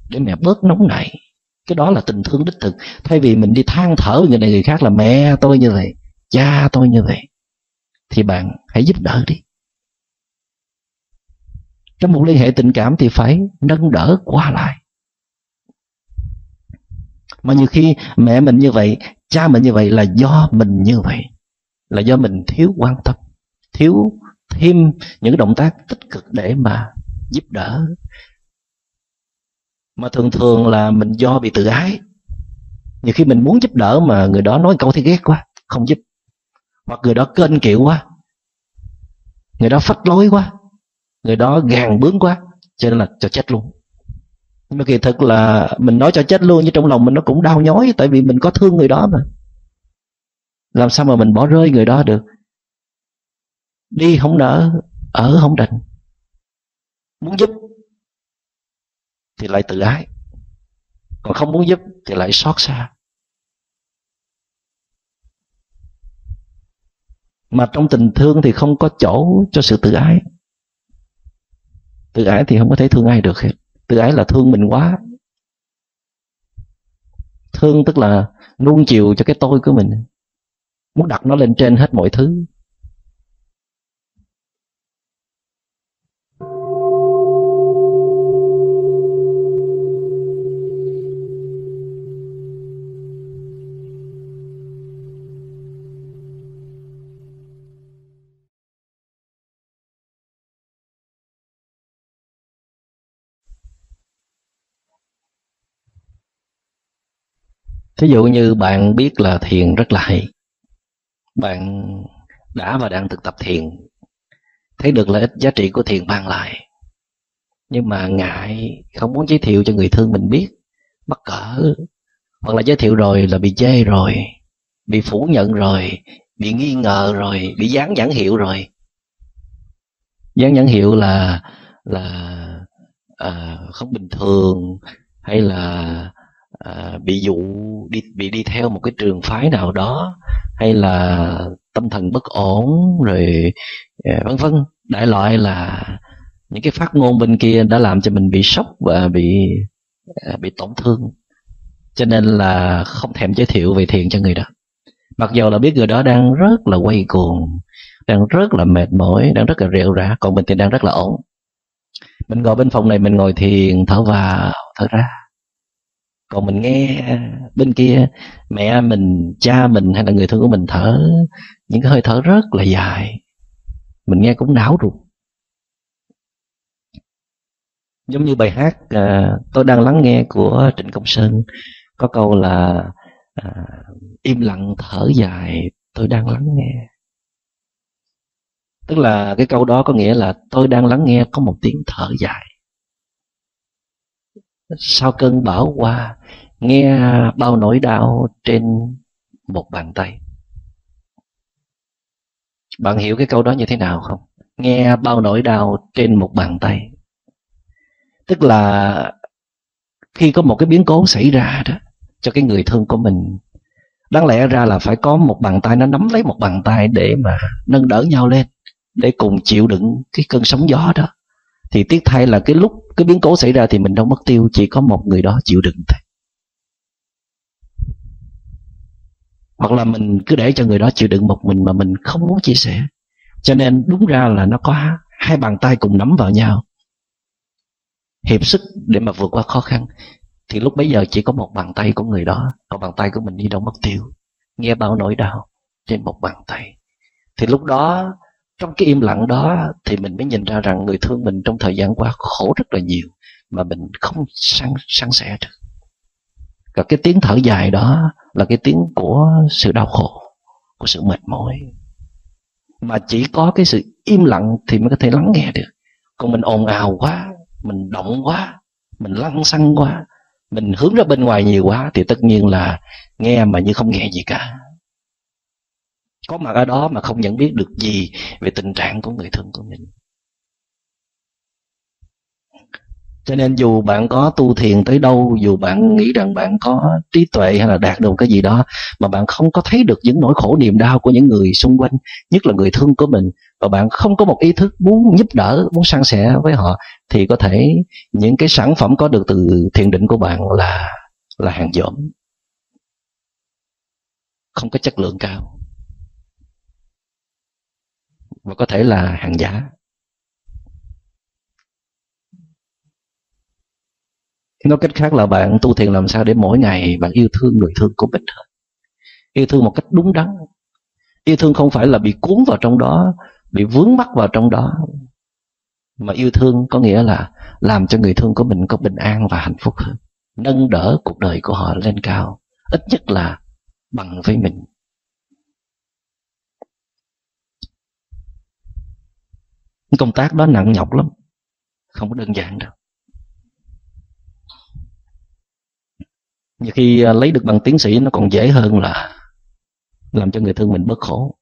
để mẹ bớt nóng nảy. Cái đó là tình thương đích thực. Thay vì mình đi than thở người này, người khác là mẹ tôi như vậy, cha tôi như vậy thì bạn hãy giúp đỡ đi. Trong một liên hệ tình cảm thì phải nâng đỡ qua lại mà nhiều khi mẹ mình như vậy, cha mình như vậy là do mình như vậy, là do mình thiếu quan tâm, thiếu thêm những động tác tích cực để mà giúp đỡ. Mà thường thường là mình do bị tự ái. Nhiều khi mình muốn giúp đỡ mà người đó nói câu thì ghét quá, không giúp. Hoặc người đó kênh kiệu quá, người đó phách lối quá, người đó gàn bướng quá, cho nên là cho chết luôn mà kỳ thực là mình nói cho chết luôn, nhưng trong lòng mình nó cũng đau nhói, tại vì mình có thương người đó mà. Làm sao mà mình bỏ rơi người đó được? Đi không nỡ, ở không định muốn giúp thì lại tự ái. Còn không muốn giúp thì lại xót xa. Mà trong tình thương thì không có chỗ cho sự tự ái. Tự ái thì không có thể thương ai được hết tự ái là thương mình quá. Thương tức là nuông chiều cho cái tôi của mình. Muốn đặt nó lên trên hết mọi thứ. Thí dụ như bạn biết là thiền rất là hay. Bạn đã và đang thực tập thiền. Thấy được lợi ích giá trị của thiền mang lại. Nhưng mà ngại không muốn giới thiệu cho người thương mình biết. Mắc cỡ. Hoặc là giới thiệu rồi là bị chê rồi. Bị phủ nhận rồi. Bị nghi ngờ rồi. Bị dán nhãn hiệu rồi. Dán nhãn hiệu là là à, không bình thường hay là à, bị dụ đi bị đi theo một cái trường phái nào đó hay là tâm thần bất ổn rồi à, vân vân. Đại loại là những cái phát ngôn bên kia đã làm cho mình bị sốc và bị à, bị tổn thương. Cho nên là không thèm giới thiệu về thiền cho người đó. Mặc dù là biết người đó đang rất là quay cuồng đang rất là mệt mỏi đang rất là rệu rã còn mình thì đang rất là ổn. Mình ngồi bên phòng này mình ngồi thiền thở vào thở ra còn mình nghe à, bên kia mẹ mình cha mình hay là người thân của mình thở những cái hơi thở rất là dài. Mình nghe cũng não ruột. Giống như bài hát à, tôi đang lắng nghe của trịnh công sơn có câu là à, im lặng thở dài tôi đang lắng nghe. Tức là cái câu đó có nghĩa là tôi đang lắng nghe có một tiếng thở dài sau cơn bão qua, nghe bao nỗi đau trên một bàn tay. Bạn hiểu cái câu đó như thế nào không? Nghe bao nỗi đau trên một bàn tay. Tức là khi có một cái biến cố xảy ra đó, cho cái người thương của mình, đáng lẽ ra là phải có một bàn tay, nó nắm lấy một bàn tay để mà nâng đỡ nhau lên, để cùng chịu đựng cái cơn sóng gió đó thì tiếc thay là cái lúc, cái biến cố xảy ra thì mình đâu mất tiêu, chỉ có một người đó chịu đựng thôi. Hoặc là mình cứ để cho người đó chịu đựng một mình mà mình không muốn chia sẻ. Cho nên đúng ra là nó có hai bàn tay cùng nắm vào nhau. Hiệp sức để mà vượt qua khó khăn. Thì lúc bấy giờ chỉ có một bàn tay của người đó, còn bàn tay của mình đi đâu mất tiêu. Nghe bao nỗi đau trên một bàn tay. Thì lúc đó trong cái im lặng đó thì mình mới nhìn ra rằng người thương mình trong thời gian qua khổ rất là nhiều mà mình không san san sẻ được. Và cái tiếng thở dài đó là cái tiếng của sự đau khổ, của sự mệt mỏi. Mà chỉ có cái sự im lặng thì mới có thể lắng nghe được. Còn mình ồn ào quá, mình động quá, mình lăng xăng quá, mình hướng ra bên ngoài nhiều quá thì tất nhiên là nghe mà như không nghe gì cả có mặt ở đó mà không nhận biết được gì về tình trạng của người thân của mình. Cho nên dù bạn có tu thiền tới đâu, dù bạn nghĩ rằng bạn có trí tuệ hay là đạt được cái gì đó, mà bạn không có thấy được những nỗi khổ niềm đau của những người xung quanh, nhất là người thương của mình, và bạn không có một ý thức muốn giúp đỡ, muốn san sẻ với họ, thì có thể những cái sản phẩm có được từ thiền định của bạn là là hàng dởm không có chất lượng cao và có thể là hàng giả. Nói cách khác là bạn tu thiền làm sao để mỗi ngày bạn yêu thương người thương của mình hơn. Yêu thương một cách đúng đắn. Yêu thương không phải là bị cuốn vào trong đó, bị vướng mắc vào trong đó. Mà yêu thương có nghĩa là làm cho người thương của mình có bình an và hạnh phúc hơn. Nâng đỡ cuộc đời của họ lên cao. Ít nhất là bằng với mình. Công tác đó nặng nhọc lắm. Không có đơn giản đâu. Nhiều khi à, lấy được bằng tiến sĩ nó còn dễ hơn là làm cho người thương mình bớt khổ.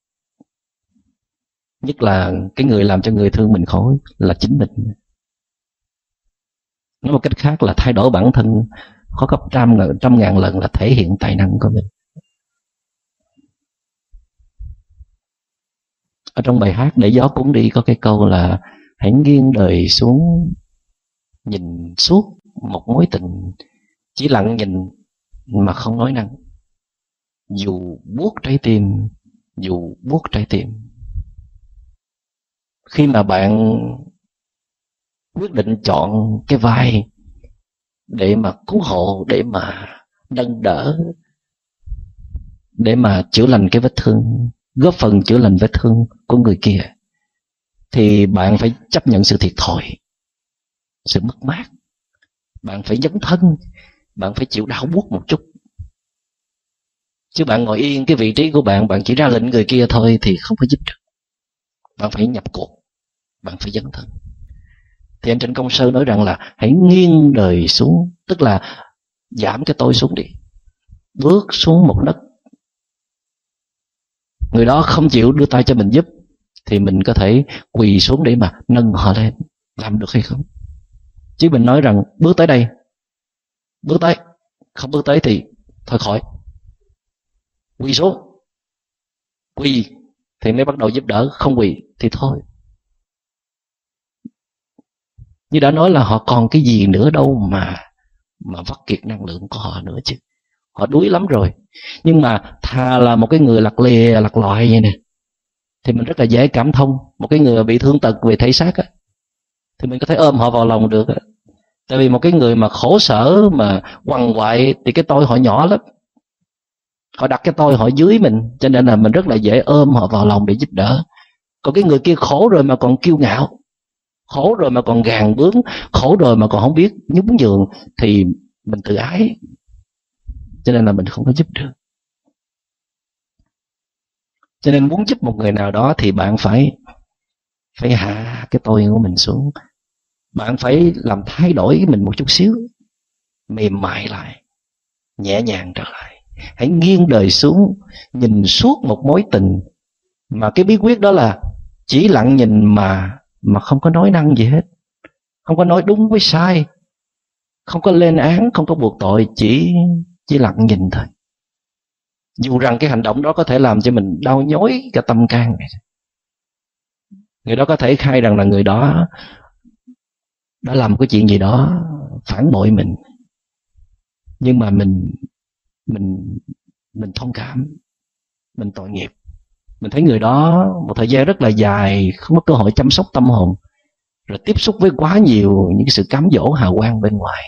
Nhất là cái người làm cho người thương mình khổ là chính mình. Nói một cách khác là thay đổi bản thân có gấp trăm trăm ngàn lần là thể hiện tài năng của mình. Ở trong bài hát để gió cuốn đi có cái câu là hãy nghiêng đời xuống nhìn suốt một mối tình, chỉ lặng nhìn mà không nói năng. Dù buốt trái tim, dù buốt trái tim. Khi mà bạn quyết định chọn cái vai để mà cứu hộ, để mà nâng đỡ, để mà chữa lành cái vết thương góp phần chữa lành vết thương của người kia, thì bạn phải chấp nhận sự thiệt thòi, sự mất mát. Bạn phải dấn thân, bạn phải chịu đau buốt một chút. Chứ bạn ngồi yên cái vị trí của bạn bạn chỉ ra lệnh người kia thôi thì không phải giúp được. Bạn phải nhập cuộc, bạn phải dấn thân. Thì anh Trịnh Công Sơ nói rằng là hãy nghiêng đời xuống, tức là giảm cái tôi xuống đi. Bước xuống một nấc người đó không chịu đưa tay cho mình giúp, thì mình có thể quỳ xuống để mà nâng họ lên. Làm được hay không? Chứ mình nói rằng, bước tới đây. Bước tới. Không bước tới thì thôi khỏi. Quỳ xuống. Quỳ. Thì mới bắt đầu giúp đỡ, không quỳ thì thôi. Như đã nói là họ còn cái gì nữa đâu mà mà vắt kiệt năng lượng của họ nữa chứ họ đuối lắm rồi. Nhưng mà thà là một cái người lạc lìa, lạc loại vậy nè. Thì mình rất là dễ cảm thông. Một cái người bị thương tật về thể xác á, thì mình có thể ôm họ vào lòng được á. Tại vì một cái người mà khổ sở, mà quằn quại thì cái tôi họ nhỏ lắm. Họ đặt cái tôi họ dưới mình, cho nên là mình rất là dễ ôm họ vào lòng để giúp đỡ. Còn cái người kia khổ rồi mà còn kiêu ngạo, khổ rồi mà còn gàn bướng, khổ rồi mà còn không biết nhún nhường, thì mình tự ái cho nên là mình không có giúp được. Cho nên muốn giúp một người nào đó thì bạn phải phải hạ cái tôi của mình xuống. Bạn phải làm thay đổi mình một chút xíu, mềm mại lại, nhẹ nhàng trở lại. Hãy nghiêng đời xuống, nhìn suốt một mối tình. Mà cái bí quyết đó là chỉ lặng nhìn mà mà không có nói năng gì hết. Không có nói đúng với sai. Không có lên án, không có buộc tội, chỉ chỉ lặng nhìn thôi. Dù rằng cái hành động đó có thể làm cho mình đau nhói cả tâm can này. Người đó có thể khai rằng là người đó đã làm cái chuyện gì đó phản bội mình. Nhưng mà mình mình mình thông cảm, mình tội nghiệp. Mình thấy người đó một thời gian rất là dài, không có cơ hội chăm sóc tâm hồn, rồi tiếp xúc với quá nhiều những cái sự cám dỗ hào quang bên ngoài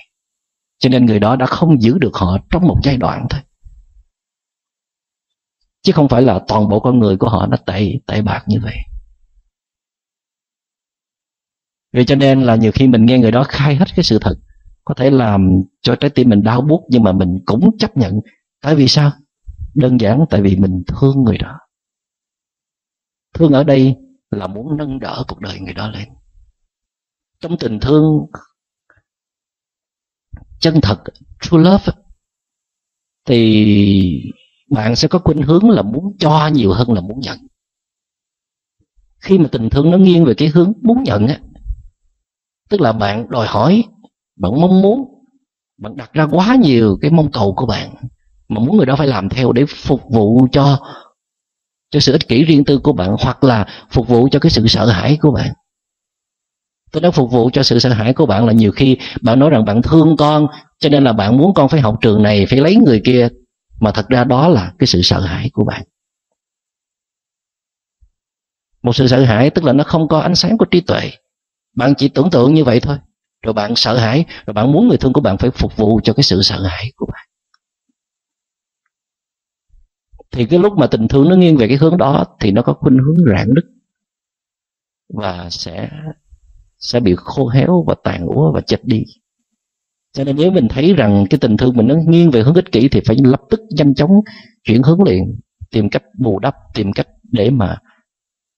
cho nên người đó đã không giữ được họ trong một giai đoạn thôi. Chứ không phải là toàn bộ con người của họ nó tệ tệ bạc như vậy. Vì cho nên là nhiều khi mình nghe người đó khai hết cái sự thật, có thể làm cho trái tim mình đau buốt, nhưng mà mình cũng chấp nhận. Tại vì sao? Đơn giản tại vì mình thương người đó. Thương ở đây là muốn nâng đỡ cuộc đời người đó lên. Trong tình thương chân thật, true love thì bạn sẽ có khuynh hướng là muốn cho nhiều hơn là muốn nhận. Khi mà tình thương nó nghiêng về cái hướng muốn nhận á, tức là bạn đòi hỏi, bạn mong muốn, bạn đặt ra quá nhiều cái mong cầu của bạn mà muốn người đó phải làm theo để phục vụ cho cho sự ích kỷ riêng tư của bạn hoặc là phục vụ cho cái sự sợ hãi của bạn tôi đó phục vụ cho sự sợ hãi của bạn là nhiều khi bạn nói rằng bạn thương con, cho nên là bạn muốn con phải học trường này, phải lấy người kia. Mà thật ra đó là cái sự sợ hãi của bạn. Một sự sợ hãi tức là nó không có ánh sáng của trí tuệ. Bạn chỉ tưởng tượng như vậy thôi. Rồi bạn sợ hãi, rồi bạn muốn người thương của bạn phải phục vụ cho cái sự sợ hãi của bạn. Thì cái lúc mà tình thương nó nghiêng về cái hướng đó, thì nó có khuynh hướng rạn nứt và sẽ sẽ bị khô héo và tàn úa và chết đi. Cho nên nếu mình thấy rằng cái tình thương mình nó nghiêng về hướng ích kỷ thì phải lập tức nhanh chóng chuyển hướng liền, tìm cách bù đắp, tìm cách để mà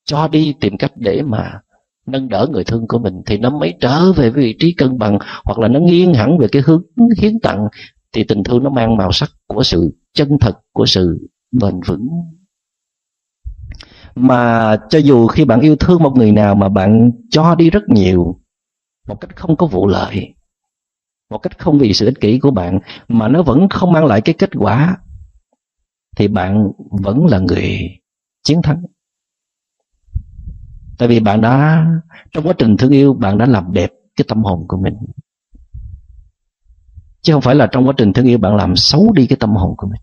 cho đi, tìm cách để mà nâng đỡ người thương của mình. Thì nó mới trở về với vị trí cân bằng, hoặc là nó nghiêng hẳn về cái hướng hiến tặng, thì tình thương nó mang màu sắc của sự chân thật, của sự bền vững mà cho dù khi bạn yêu thương một người nào mà bạn cho đi rất nhiều, một cách không có vụ lợi, một cách không vì sự ích kỷ của bạn, mà nó vẫn không mang lại cái kết quả, thì bạn vẫn là người chiến thắng. Tại vì bạn đã, trong quá trình thương yêu, bạn đã làm đẹp cái tâm hồn của mình. Chứ không phải là trong quá trình thương yêu, bạn làm xấu đi cái tâm hồn của mình.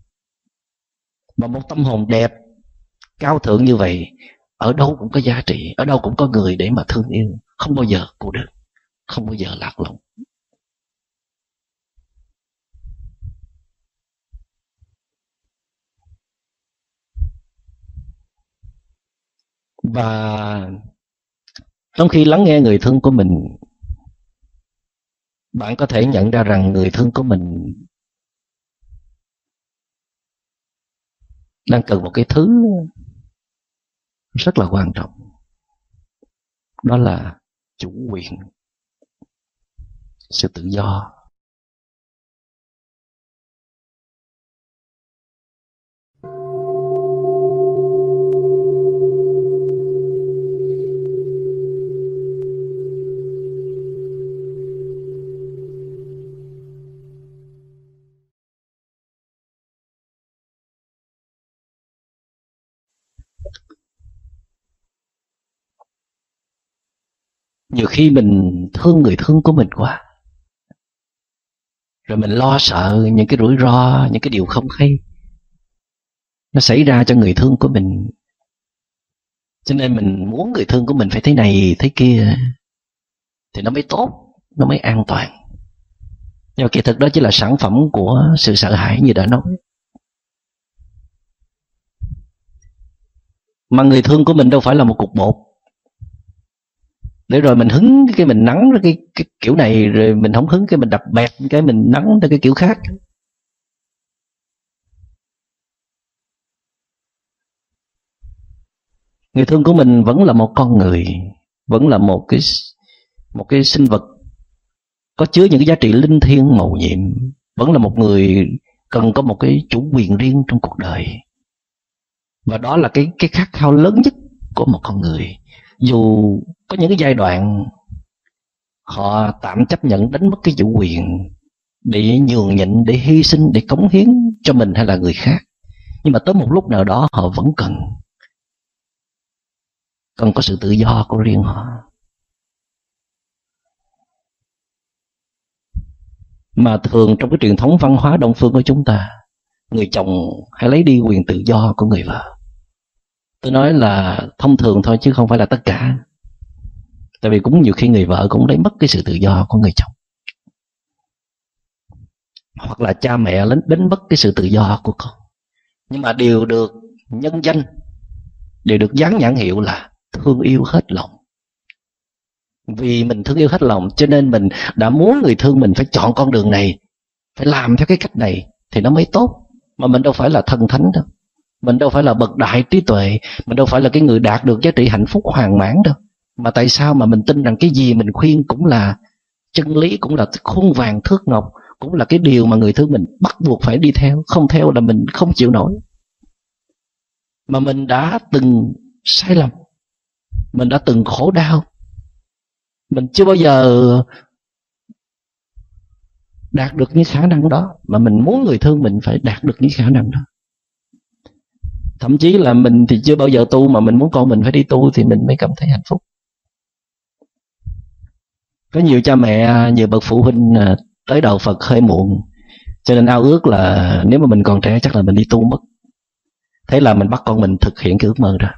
Mà một tâm hồn đẹp cao thượng như vậy, ở đâu cũng có giá trị, ở đâu cũng có người để mà thương yêu. Không bao giờ cô đơn không bao giờ lạc lõng. Và trong khi lắng nghe người thương của mình, bạn có thể nhận ra rằng người thương của mình đang cần một cái thứ rất là quan trọng. Đó là chủ quyền sự tự do. Nhiều khi mình thương người thương của mình quá. Rồi mình lo sợ những cái rủi ro, những cái điều không hay. Nó xảy ra cho người thương của mình. Cho nên mình muốn người thương của mình phải thế này, thế kia, thì nó mới tốt, nó mới an toàn. Nhưng mà kỳ thực đó chỉ là sản phẩm của sự sợ hãi như đã nói. Mà người thương của mình đâu phải là một cục bột để rồi mình hứng cái mình nắng cái, cái kiểu này rồi mình không hứng cái mình đập bẹt cái mình nắng theo cái kiểu khác. Người thương của mình vẫn là một con người vẫn là một cái một cái sinh vật có chứa những cái giá trị linh thiêng màu nhiệm vẫn là một người cần có một cái chủ quyền riêng trong cuộc đời. Và đó là cái cái khát khao lớn nhất của một con người dù có những cái giai đoạn họ tạm chấp nhận đánh mất cái chủ quyền để nhường nhịn, để hy sinh, để cống hiến cho mình hay là người khác, nhưng mà tới một lúc nào đó họ vẫn cần. Cần có sự tự do của riêng họ. Mà thường trong cái truyền thống văn hóa đông phương của chúng ta, người chồng hãy lấy đi quyền tự do của người vợ tôi nói là thông thường thôi chứ không phải là tất cả. Tại vì cũng nhiều khi người vợ cũng lấy mất cái sự tự do của người chồng. Hoặc là cha mẹ đến đánh mất cái sự tự do của con. Nhưng mà đều được nhân danh đều được dán nhãn hiệu là thương yêu hết lòng. Vì mình thương yêu hết lòng, cho nên mình đã muốn người thương mình phải chọn con đường này, phải làm theo cái cách này thì nó mới tốt. Mà mình đâu phải là thần thánh đâu mình đâu phải là bậc đại trí tuệ, mình đâu phải là cái người đạt được giá trị hạnh phúc hoàn mãn đâu. Mà tại sao mà mình tin rằng cái gì mình khuyên cũng là chân lý, cũng là khuôn vàng thước ngọc, cũng là cái điều mà người thương mình bắt buộc phải đi theo, không theo là mình không chịu nổi. Mà mình đã từng sai lầm, mình đã từng khổ đau, mình chưa bao giờ đạt được những khả năng đó, mà mình muốn người thương mình phải đạt được những khả năng đó thậm chí là mình thì chưa bao giờ tu mà mình muốn con mình phải đi tu thì mình mới cảm thấy hạnh phúc. Có nhiều cha mẹ à, nhiều bậc phụ huynh à, tới đầu phật hơi muộn. Cho nên ao ước là nếu mà mình còn trẻ chắc là mình đi tu mất. Thế là mình bắt con mình thực hiện cái ước mơ đó.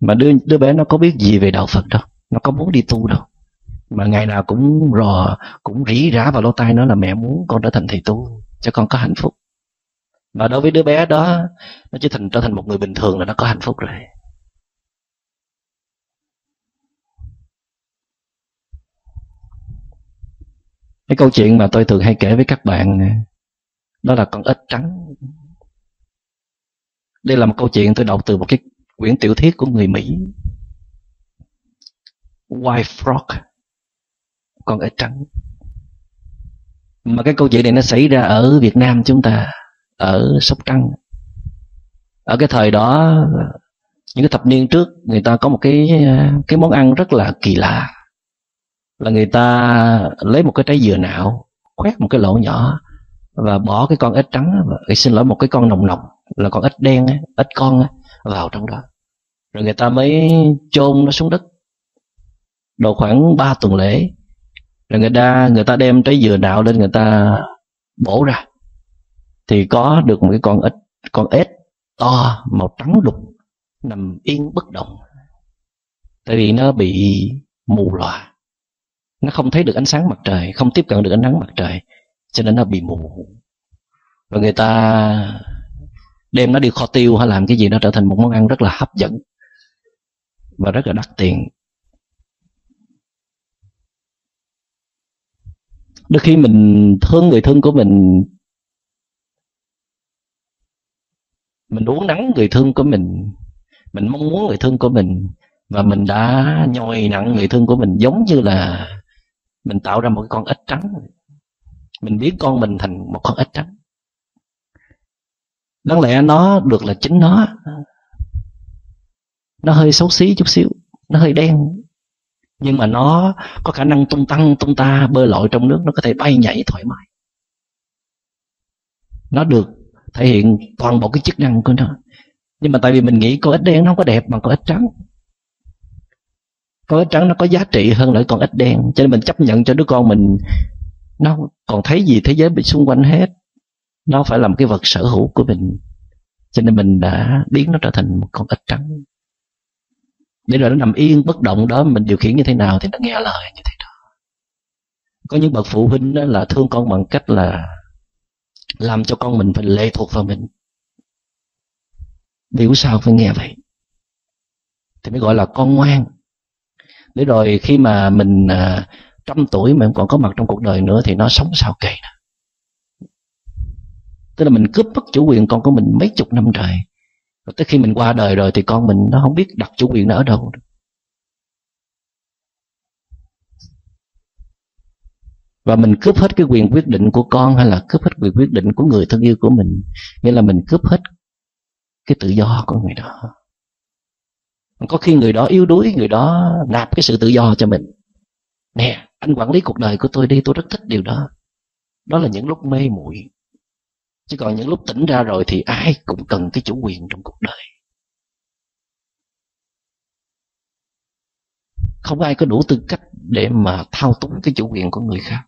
Mà đứa đứa bé nó có biết gì về đạo phật đâu. Nó có muốn đi tu đâu. Mà ngày nào cũng rò, cũng rỉ rả vào lỗ tai nó là mẹ muốn con trở thành thầy tu cho con có hạnh phúc và đối với đứa bé đó, nó chỉ thành, trở thành một người bình thường là nó có hạnh phúc rồi. Cái câu chuyện mà tôi thường hay kể với các bạn, đó là con ếch trắng. Đây là một câu chuyện tôi đọc từ một cái quyển tiểu thuyết của người mỹ. White frog, con ếch trắng. Mà cái câu chuyện này nó xảy ra ở việt nam chúng ta ở sóc trăng. Ở cái thời đó, những cái thập niên trước, người ta có một cái cái món ăn rất là kỳ lạ. Là người ta lấy một cái trái dừa nạo, khoét một cái lỗ nhỏ và bỏ cái con ếch trắng và xin lỗi, một cái con nồng nọc, là con ếch đen ếch con vào trong đó. Rồi người ta mới chôn nó xuống đất. Độ khoảng 3 tuần lễ rồi người ta người ta đem trái dừa nạo lên, người ta bổ ra thì có được một cái con ếch con ếch to, màu trắng đục nằm yên bất động. Tại vì nó bị mù lòa nó không thấy được ánh sáng mặt trời, không tiếp cận được ánh nắng mặt trời, cho nên nó bị mù. Và người ta đem nó đi kho tiêu hay làm cái gì nó trở thành một món ăn rất là hấp dẫn và rất là đắt tiền. Đôi khi mình thương người thân của mình mình uống nắng người thương của mình. Mình mong muốn người thương của mình. Và mình đã nhồi nặng người thương của mình giống như là mình tạo ra một con ếch trắng. Mình biến con mình thành một con ếch trắng. Đáng lẽ nó được là chính nó. Nó hơi xấu xí chút xíu. Nó hơi đen. Nhưng mà nó có khả năng tung tăng, tung ta, bơi lội trong nước. Nó có thể bay nhảy thoải mái. Nó được thể hiện toàn bộ cái chức năng của nó. Nhưng mà tại vì mình nghĩ con ếch đen nó không có đẹp bằng con ếch trắng. Con ếch trắng nó có giá trị hơn lại con ếch đen. Cho nên mình chấp nhận cho đứa con mình nó còn thấy gì thế giới bị xung quanh hết. Nó phải làm cái vật sở hữu của mình. Cho nên mình đã biến nó trở thành một con ếch trắng. Để rồi nó nằm yên, bất động đó, mình điều khiển như thế nào thì nó nghe lời như thế đó. Có những bậc phụ huynh đó là thương con bằng cách là làm cho con mình phải lệ thuộc vào mình. Biểu sao phải nghe vậy? Thì mới gọi là con ngoan. Để rồi khi mà mình à, trăm tuổi mà còn có mặt trong cuộc đời nữa thì nó sống sao kỳ nè. Tức là mình cướp mất chủ quyền con của mình mấy chục năm trời. Rồi tới khi mình qua đời rồi thì con mình nó không biết đặt chủ quyền nó ở đâu và mình cướp hết cái quyền quyết định của con hay là cướp hết quyền quyết định của người thân yêu của mình. Nghĩa là mình cướp hết cái tự do của người đó. Có khi người đó yếu đuối, người đó nạp cái sự tự do cho mình. Nè, anh quản lý cuộc đời của tôi đi, tôi rất thích điều đó. Đó là những lúc mê muội. Chứ còn những lúc tỉnh ra rồi thì ai cũng cần cái chủ quyền trong cuộc đời. Không ai có đủ tư cách để mà thao túng cái chủ quyền của người khác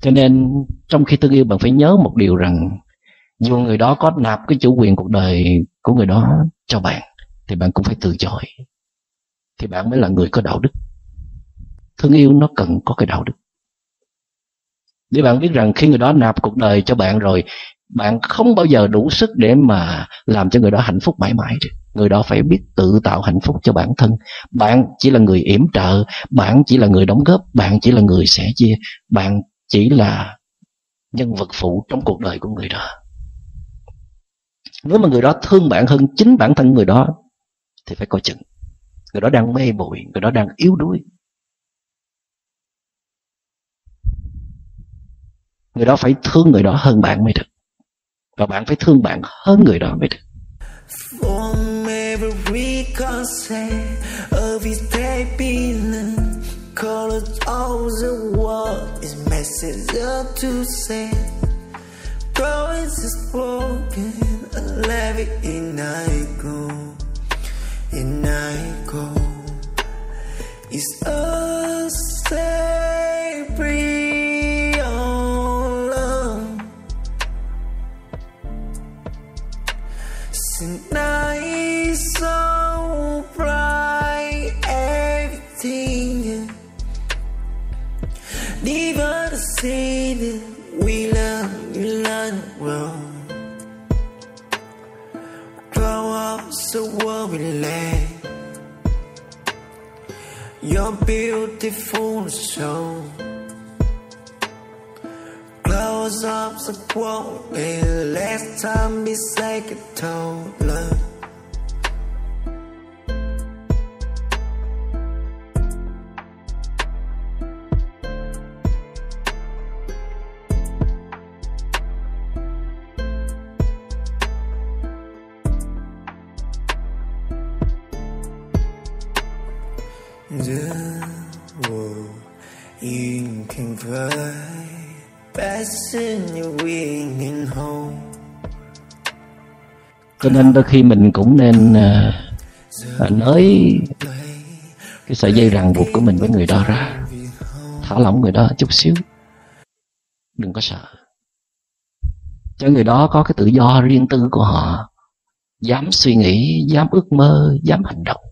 cho nên trong khi thương yêu, bạn phải nhớ một điều rằng dù người đó có nạp cái chủ quyền cuộc đời của người đó cho bạn, thì bạn cũng phải từ chối. Thì bạn mới là người có đạo đức. Thương yêu nó cần có cái đạo đức. Để bạn biết rằng khi người đó nạp cuộc đời cho bạn rồi, bạn không bao giờ đủ sức để mà làm cho người đó hạnh phúc mãi mãi được. Người đó phải biết tự tạo hạnh phúc cho bản thân. Bạn chỉ là người yểm trợ, bạn chỉ là người đóng góp, bạn chỉ là người sẻ chia, bạn chỉ là nhân vật phụ trong cuộc đời của người đó. Nếu mà người đó thương bạn hơn chính bản thân người đó, thì phải coi chừng. Người đó đang mê bụi người đó đang yếu đuối. Người đó phải thương người đó hơn bạn mới được. Và bạn phải thương bạn hơn người đó mới được. From every concept of his the This is up to say. Promise is broken, a it in I go, in I go. It's us, say, breathe. never say that we love you like wrong. But what's the world we lack? You're beautiful, so close up the quote. And last time, we say a told love. Cho nên đôi khi mình cũng nên uh, nới cái sợi dây ràng buộc của mình với người đó ra. Thả lỏng người đó chút xíu. Đừng có sợ. Cho người đó có cái tự do riêng tư của họ. Dám suy nghĩ dám ước mơ dám hành động.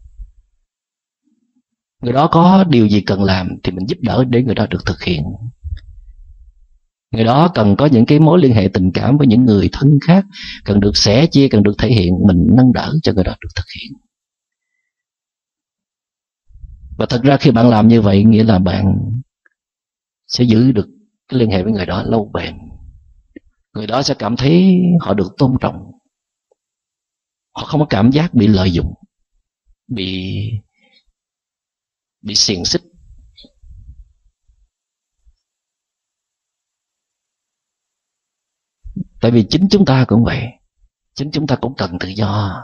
Người đó có điều gì cần làm thì mình giúp đỡ để người đó được thực hiện người đó cần có những cái mối liên hệ tình cảm với những người thân khác, cần được sẻ chia, cần được thể hiện mình nâng đỡ cho người đó được thực hiện. Và thật ra khi bạn làm như vậy, nghĩa là bạn sẽ giữ được cái liên hệ với người đó lâu bền. Người đó sẽ cảm thấy họ được tôn trọng. Họ không có cảm giác bị lợi dụng, bị bị xiềng xích tại vì chính chúng ta cũng vậy. Chính chúng ta cũng cần tự do.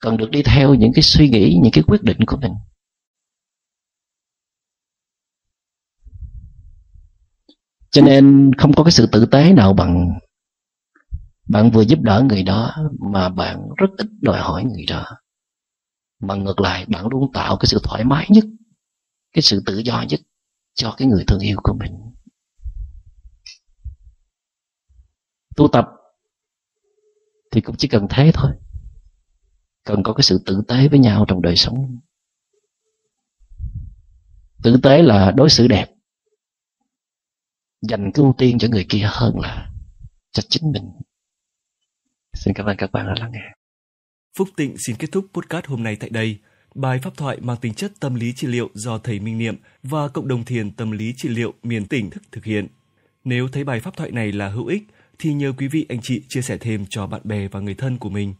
Cần được đi theo những cái suy nghĩ, những cái quyết định của mình. Cho nên không có cái sự tử tế nào bằng, bạn vừa giúp đỡ người đó mà bạn rất ít đòi hỏi người đó. Mà ngược lại, bạn luôn tạo cái sự thoải mái nhất, cái sự tự do nhất cho cái người thương yêu của mình. Tu tập, thì cũng chỉ cần thế thôi. Cần có cái sự tử tế với nhau trong đời sống. Tử tế là đối xử đẹp. Dành cái ưu tiên cho người kia hơn là cho chính mình. Xin cảm ơn các bạn đã lắng nghe. Phúc Tịnh xin kết thúc podcast hôm nay tại đây. Bài pháp thoại mang tính chất tâm lý trị liệu do thầy Minh Niệm và cộng đồng thiền tâm lý trị liệu miền tỉnh thức thực hiện. Nếu thấy bài pháp thoại này là hữu ích thì nhờ quý vị, anh chị, chia sẻ thêm cho bạn bè và người thân của mình.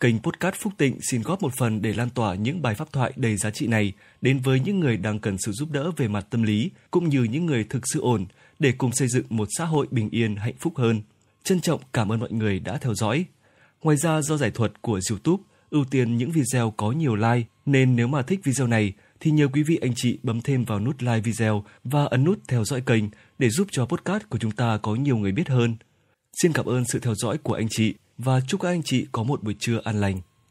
Kênh Podcast Phúc Tịnh xin góp một phần để lan tỏa những bài pháp thoại đầy giá trị này đến với những người đang cần sự giúp đỡ về mặt tâm lý, cũng như những người thực sự ổn, để cùng xây dựng một xã hội bình yên, hạnh phúc hơn. Trân trọng cảm ơn mọi người đã theo dõi. Ngoài ra, do giải thuật của YouTube ưu tiên những video có nhiều like, nên nếu mà thích video này, thì nhờ quý vị, anh chị, bấm thêm vào nút like video và ấn nút theo dõi kênh để giúp cho podcast của chúng ta có nhiều người biết hơn. Xin cảm ơn sự theo dõi của anh chị và chúc các anh chị có một buổi trưa an lành.